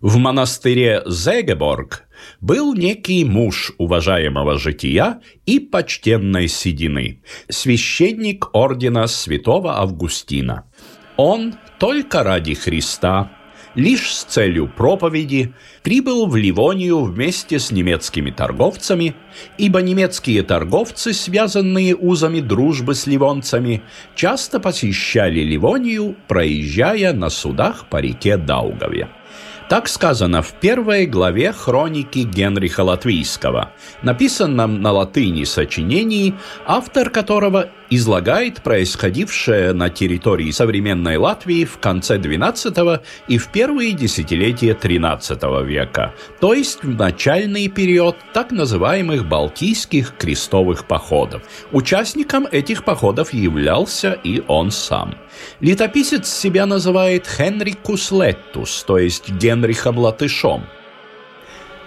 В монастыре Зегеборг был некий муж уважаемого жития и почтенной седины, священник ордена святого Августина. Он только ради Христа, лишь с целью проповеди, прибыл в Ливонию вместе с немецкими торговцами, ибо немецкие торговцы, связанные узами дружбы с ливонцами, часто посещали Ливонию, проезжая на судах по реке Даугаве. Так сказано в первой главе хроники Генриха Латвийского, написанном на латыни сочинении, автор которого излагает происходившее на территории современной Латвии в конце XII и в первые десятилетия XIII века, то есть в начальный период так называемых Балтийских крестовых походов. Участником этих походов являлся и он сам. Летописец себя называет Хенрикус Леттус, то есть Генрихом Латышом –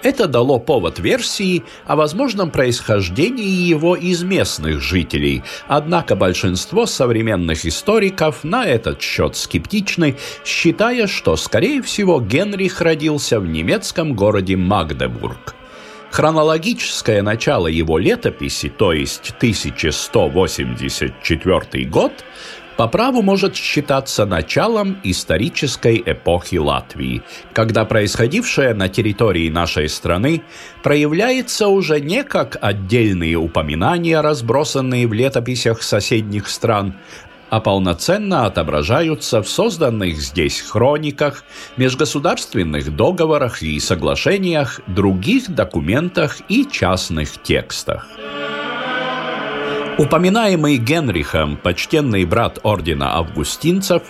это дало повод версии о возможном происхождении его из местных жителей, однако большинство современных историков на этот счет скептичны, считая, что, скорее всего, Генрих родился в немецком городе Магдебург. Хронологическое начало его летописи, то есть 1184 год, по праву может считаться началом исторической эпохи Латвии, когда происходившее на территории нашей страны проявляется уже не как отдельные упоминания, разбросанные в летописях соседних стран, а полноценно отображаются в созданных здесь хрониках, межгосударственных договорах и соглашениях, других документах и частных текстах. Упоминаемый Генрихом почтенный брат ордена августинцев,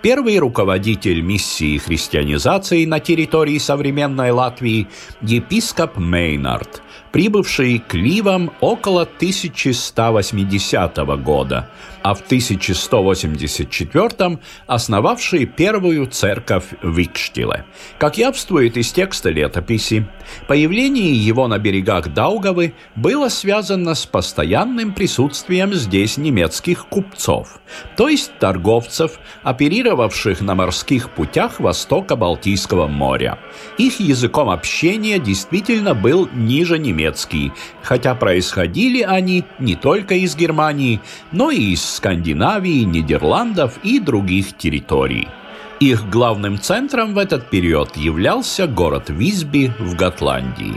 первый руководитель миссии христианизации на территории современной Латвии, епископ Мейнард, прибывший к Ливам около 1180 года, а в 1184 основавший первую церковь в Икштиле. Как явствует из текста летописи, появление его на берегах Даугавы было связано с постоянным присутствием здесь немецких купцов, то есть торговцев, оперировавших на морских путях востока Балтийского моря. Их языком общения действительно был ниже немецкий, хотя происходили они не только из Германии, но и из Скандинавии, Нидерландов и других территорий. Их главным центром в этот период являлся город Висби в Готландии.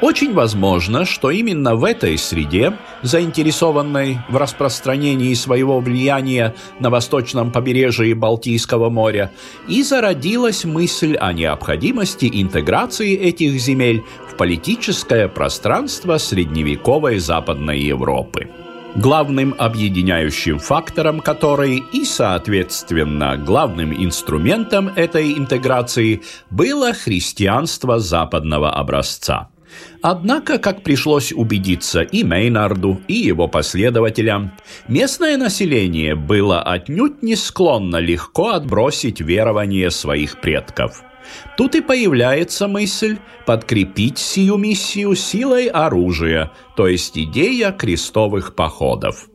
Очень возможно, что именно в этой среде, заинтересованной в распространении своего влияния на восточном побережье Балтийского моря, и зародилась мысль о необходимости интеграции этих земель в политическое пространство средневековой Западной Европы главным объединяющим фактором которой и, соответственно, главным инструментом этой интеграции было христианство западного образца. Однако, как пришлось убедиться и Мейнарду, и его последователям, местное население было отнюдь не склонно легко отбросить верование своих предков – Тут и появляется мысль подкрепить сию миссию силой оружия, то есть идея крестовых походов.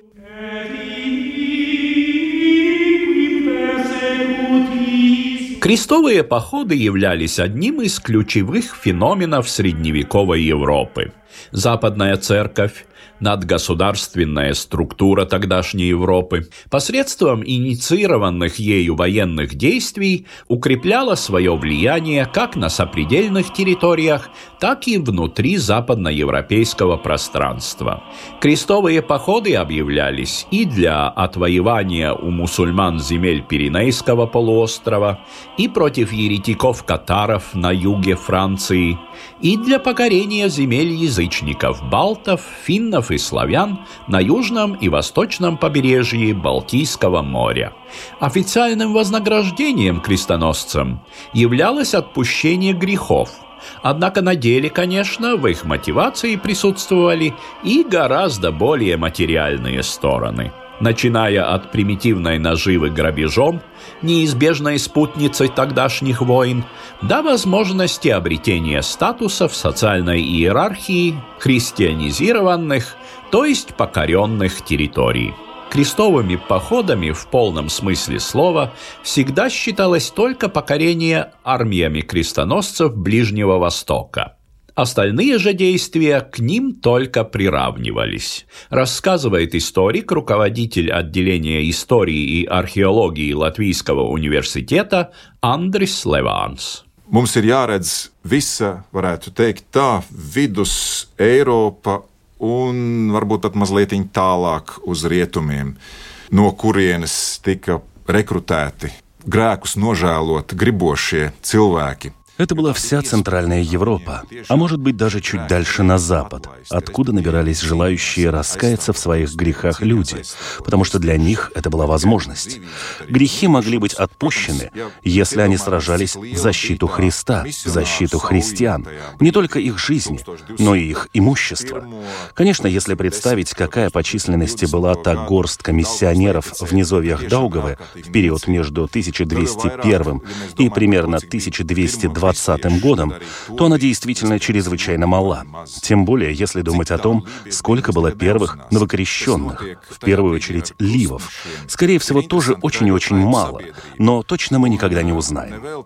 Крестовые походы являлись одним из ключевых феноменов средневековой Европы. Западная церковь надгосударственная структура тогдашней Европы, посредством инициированных ею военных действий укрепляла свое влияние как на сопредельных территориях, так и внутри западноевропейского пространства. Крестовые походы объявлялись и для отвоевания у мусульман земель Пиренейского полуострова, и против еретиков-катаров на юге Франции, и для покорения земель язычников, балтов, финнов и славян на южном и восточном побережье Балтийского моря. Официальным вознаграждением крестоносцам являлось отпущение грехов – Однако на деле, конечно, в их мотивации присутствовали и гораздо более материальные стороны – начиная от примитивной наживы грабежом, неизбежной спутницей тогдашних войн, до возможности обретения статуса в социальной иерархии христианизированных, то есть покоренных территорий. Крестовыми походами в полном смысле слова всегда считалось только покорение армиями крестоносцев Ближнего Востока – Остальные же действия к ним только приравнивались, рассказывает историк, руководитель отделения истории и археологии Латвийского университета Андрис Levāns. Mums ir jāredz visa, varētu teikt, tā vidus Eiropa un varbūt pat mazliet tālāk uz rietumiem, no kurienes tika rekrutēti grēkus nožēlot gribošie cilvēki. Это была вся Центральная Европа, а может быть даже чуть дальше на запад, откуда набирались желающие раскаяться в своих грехах люди, потому что для них это была возможность. Грехи могли быть отпущены, если они сражались в защиту Христа, в защиту христиан, не только их жизни, но и их имущества. Конечно, если представить, какая по численности была та горстка миссионеров в низовьях Даугавы в период между 1201 и примерно 1220 2020 годом, то она действительно чрезвычайно мала. Тем более, если думать о том, сколько было первых новокрещенных, в первую очередь ливов. Скорее всего, тоже очень и очень мало, но точно мы никогда не узнаем.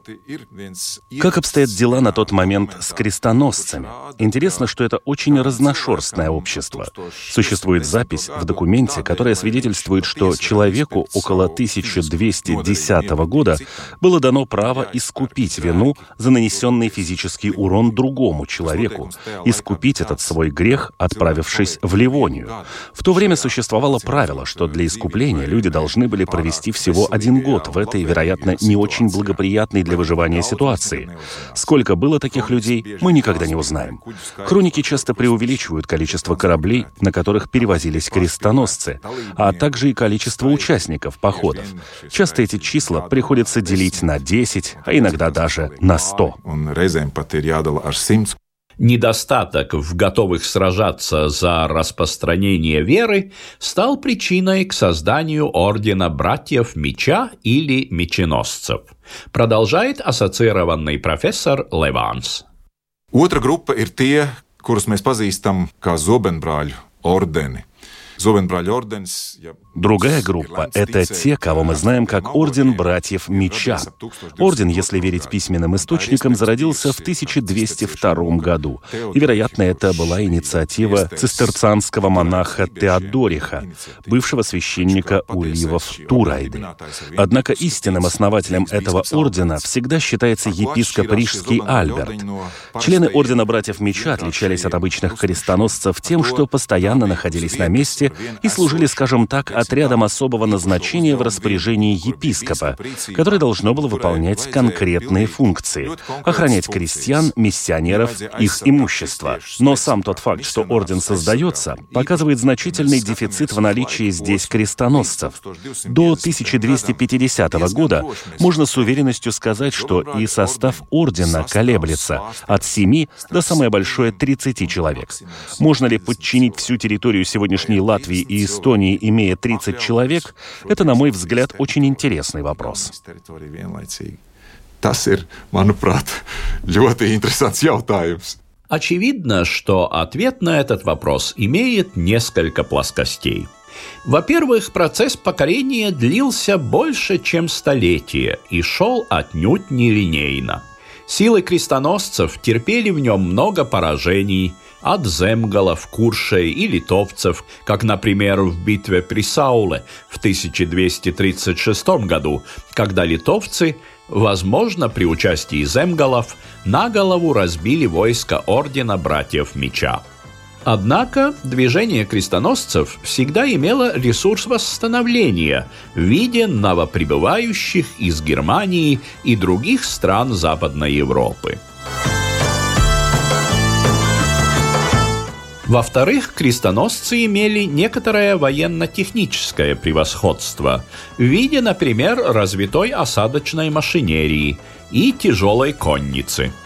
Как обстоят дела на тот момент с крестоносцами? Интересно, что это очень разношерстное общество. Существует запись в документе, которая свидетельствует, что человеку около 1210 года было дано право искупить вину за за нанесенный физический урон другому человеку, искупить этот свой грех, отправившись в Ливонию. В то время существовало правило, что для искупления люди должны были провести всего один год в этой, вероятно, не очень благоприятной для выживания ситуации. Сколько было таких людей, мы никогда не узнаем. Хроники часто преувеличивают количество кораблей, на которых перевозились крестоносцы, а также и количество участников походов. Часто эти числа приходится делить на 10, а иногда даже на 100. 100. Недостаток в готовых сражаться за распространение веры стал причиной к созданию ордена братьев меча или меченосцев, продолжает ассоциированный профессор Леванс. Otra grupa ir tie, kurus mēs pazīstam kā zobenbrāļu ordeni. Другая группа — это те, кого мы знаем как Орден Братьев Меча. Орден, если верить письменным источникам, зародился в 1202 году. И, вероятно, это была инициатива цистерцианского монаха Теодориха, бывшего священника Уливов Турайды. Однако истинным основателем этого ордена всегда считается епископ Рижский Альберт. Члены Ордена Братьев Меча отличались от обычных крестоносцев тем, что постоянно находились на месте и служили, скажем так, отрядом особого назначения в распоряжении епископа, который должно было выполнять конкретные функции — охранять крестьян, миссионеров, их имущество. Но сам тот факт, что орден создается, показывает значительный дефицит в наличии здесь крестоносцев. До 1250 года можно с уверенностью сказать, что и состав ордена колеблется от 7 до самое большое 30 человек. Можно ли подчинить всю территорию сегодняшней Латвии и Эстонии, имея 30 человек, это, на мой взгляд, очень интересный вопрос. Tas ir, manuprāt, ļoti interesants jautājums. Очевидно, что ответ на этот вопрос имеет несколько плоскостей. Во-первых, процесс покорения длился больше, чем столетие и шел отнюдь нелинейно. Силы крестоносцев терпели в нем много поражений – от земгалов, куршей и литовцев, как, например, в битве при Сауле в 1236 году, когда литовцы, возможно, при участии земгалов, на голову разбили войско Ордена Братьев Меча. Однако движение крестоносцев всегда имело ресурс восстановления в виде новоприбывающих из Германии и других стран Западной Европы. Во-вторых, крестоносцы имели некоторое военно-техническое превосходство в виде, например, развитой осадочной машинерии и тяжелой конницы –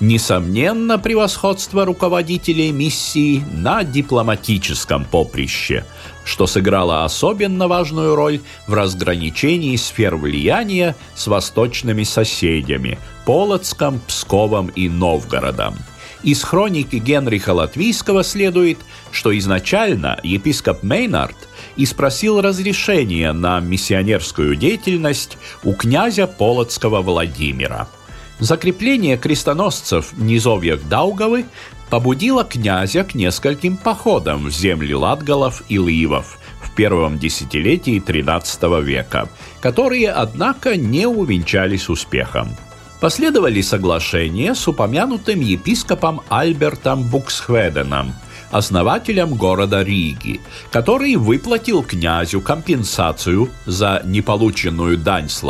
Несомненно, превосходство руководителей миссии на дипломатическом поприще, что сыграло особенно важную роль в разграничении сфер влияния с восточными соседями – Полоцком, Псковом и Новгородом. Из хроники Генриха Латвийского следует, что изначально епископ Мейнард и спросил разрешения на миссионерскую деятельность у князя Полоцкого Владимира – Закрепление крестоносцев в низовьях Даугавы побудило князя к нескольким походам в земли Латгалов и Ливов в первом десятилетии XIII века, которые, однако, не увенчались успехом. Последовали соглашения с упомянутым епископом Альбертом Буксхведеном, основателем города Риги, который выплатил князю компенсацию за неполученную дань с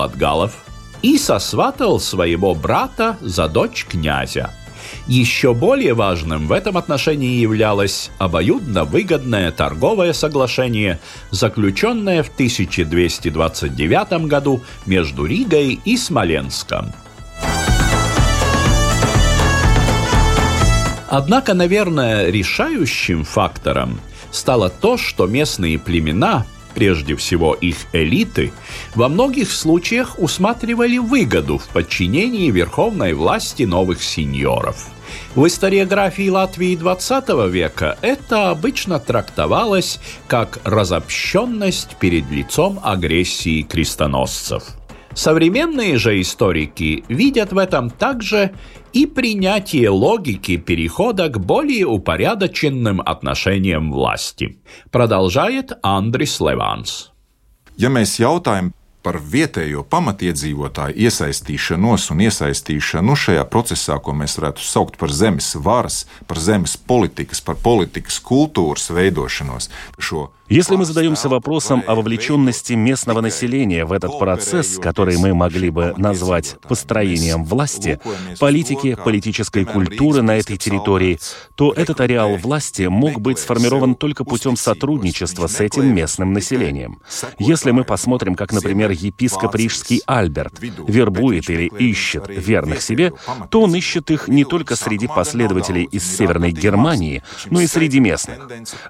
и сосватал своего брата за дочь князя. Еще более важным в этом отношении являлось обоюдно выгодное торговое соглашение, заключенное в 1229 году между Ригой и Смоленском. Однако, наверное, решающим фактором стало то, что местные племена – прежде всего их элиты, во многих случаях усматривали выгоду в подчинении верховной власти новых сеньоров. В историографии Латвии XX века это обычно трактовалось как разобщенность перед лицом агрессии крестоносцев. Современные же историки видят в этом также и принятие логики перехода к более упорядоченным отношениям власти, продолжает Андрис Леванс. Ja mēs jautājam par vietējo pamatiedzīvotāju iesaistīšanos un iesaistīšanu šajā procesā, ko mēs varētu saukt par zemes varas, par zemes politikas, par politikas kultūras veidošanos. Šo Если мы задаемся вопросом о вовлеченности местного населения в этот процесс, который мы могли бы назвать построением власти, политики, политической культуры на этой территории, то этот ареал власти мог быть сформирован только путем сотрудничества с этим местным населением. Если мы посмотрим, как, например, епископ Рижский Альберт вербует или ищет верных себе, то он ищет их не только среди последователей из Северной Германии, но и среди местных.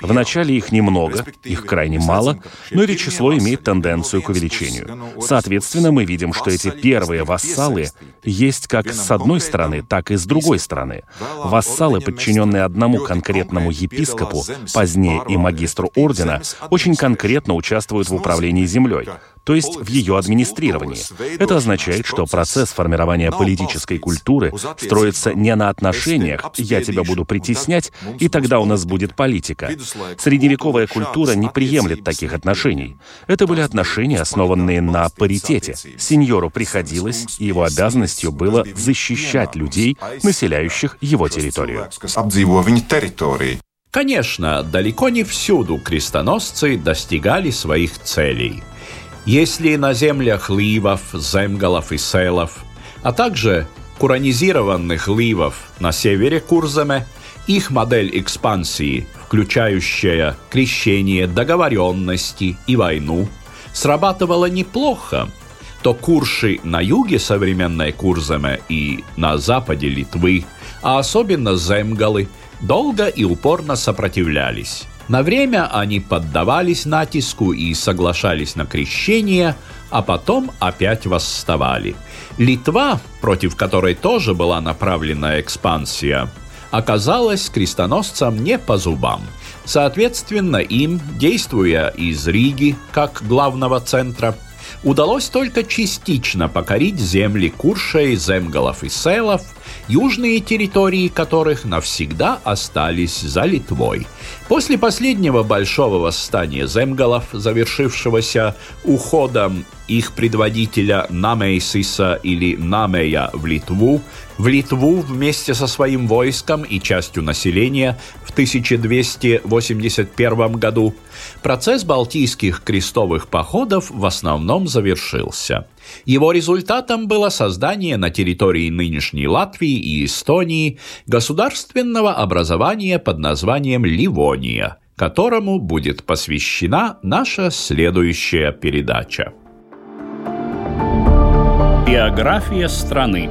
Вначале их немного, их крайне мало, но это число имеет тенденцию к увеличению. Соответственно, мы видим, что эти первые вассалы есть как с одной стороны, так и с другой стороны. Вассалы, подчиненные одному конкретному епископу, позднее и магистру ордена, очень конкретно участвуют в управлении землей то есть в ее администрировании. Это означает, что процесс формирования политической культуры строится не на отношениях «я тебя буду притеснять, и тогда у нас будет политика». Средневековая культура не приемлет таких отношений. Это были отношения, основанные на паритете. Сеньору приходилось, и его обязанностью было защищать людей, населяющих его территорию. Конечно, далеко не всюду крестоносцы достигали своих целей – если на землях ливов, земгалов и селов, а также куранизированных ливов на севере Курзаме, их модель экспансии, включающая крещение, договоренности и войну, срабатывала неплохо, то курши на юге современной Курзаме и на западе Литвы, а особенно земгалы, долго и упорно сопротивлялись. На время они поддавались натиску и соглашались на крещение, а потом опять восставали. Литва, против которой тоже была направлена экспансия, оказалась крестоносцам не по зубам. Соответственно, им, действуя из Риги как главного центра, удалось только частично покорить земли Куршей, Земгалов и Селов, южные территории которых навсегда остались за Литвой. После последнего большого восстания Земгалов, завершившегося уходом их предводителя Намейсиса или Намея в Литву в Литву вместе со своим войском и частью населения в 1281 году, процесс балтийских крестовых походов в основном завершился. Его результатом было создание на территории нынешней Латвии и Эстонии государственного образования под названием Ливония, которому будет посвящена наша следующая передача. Биография страны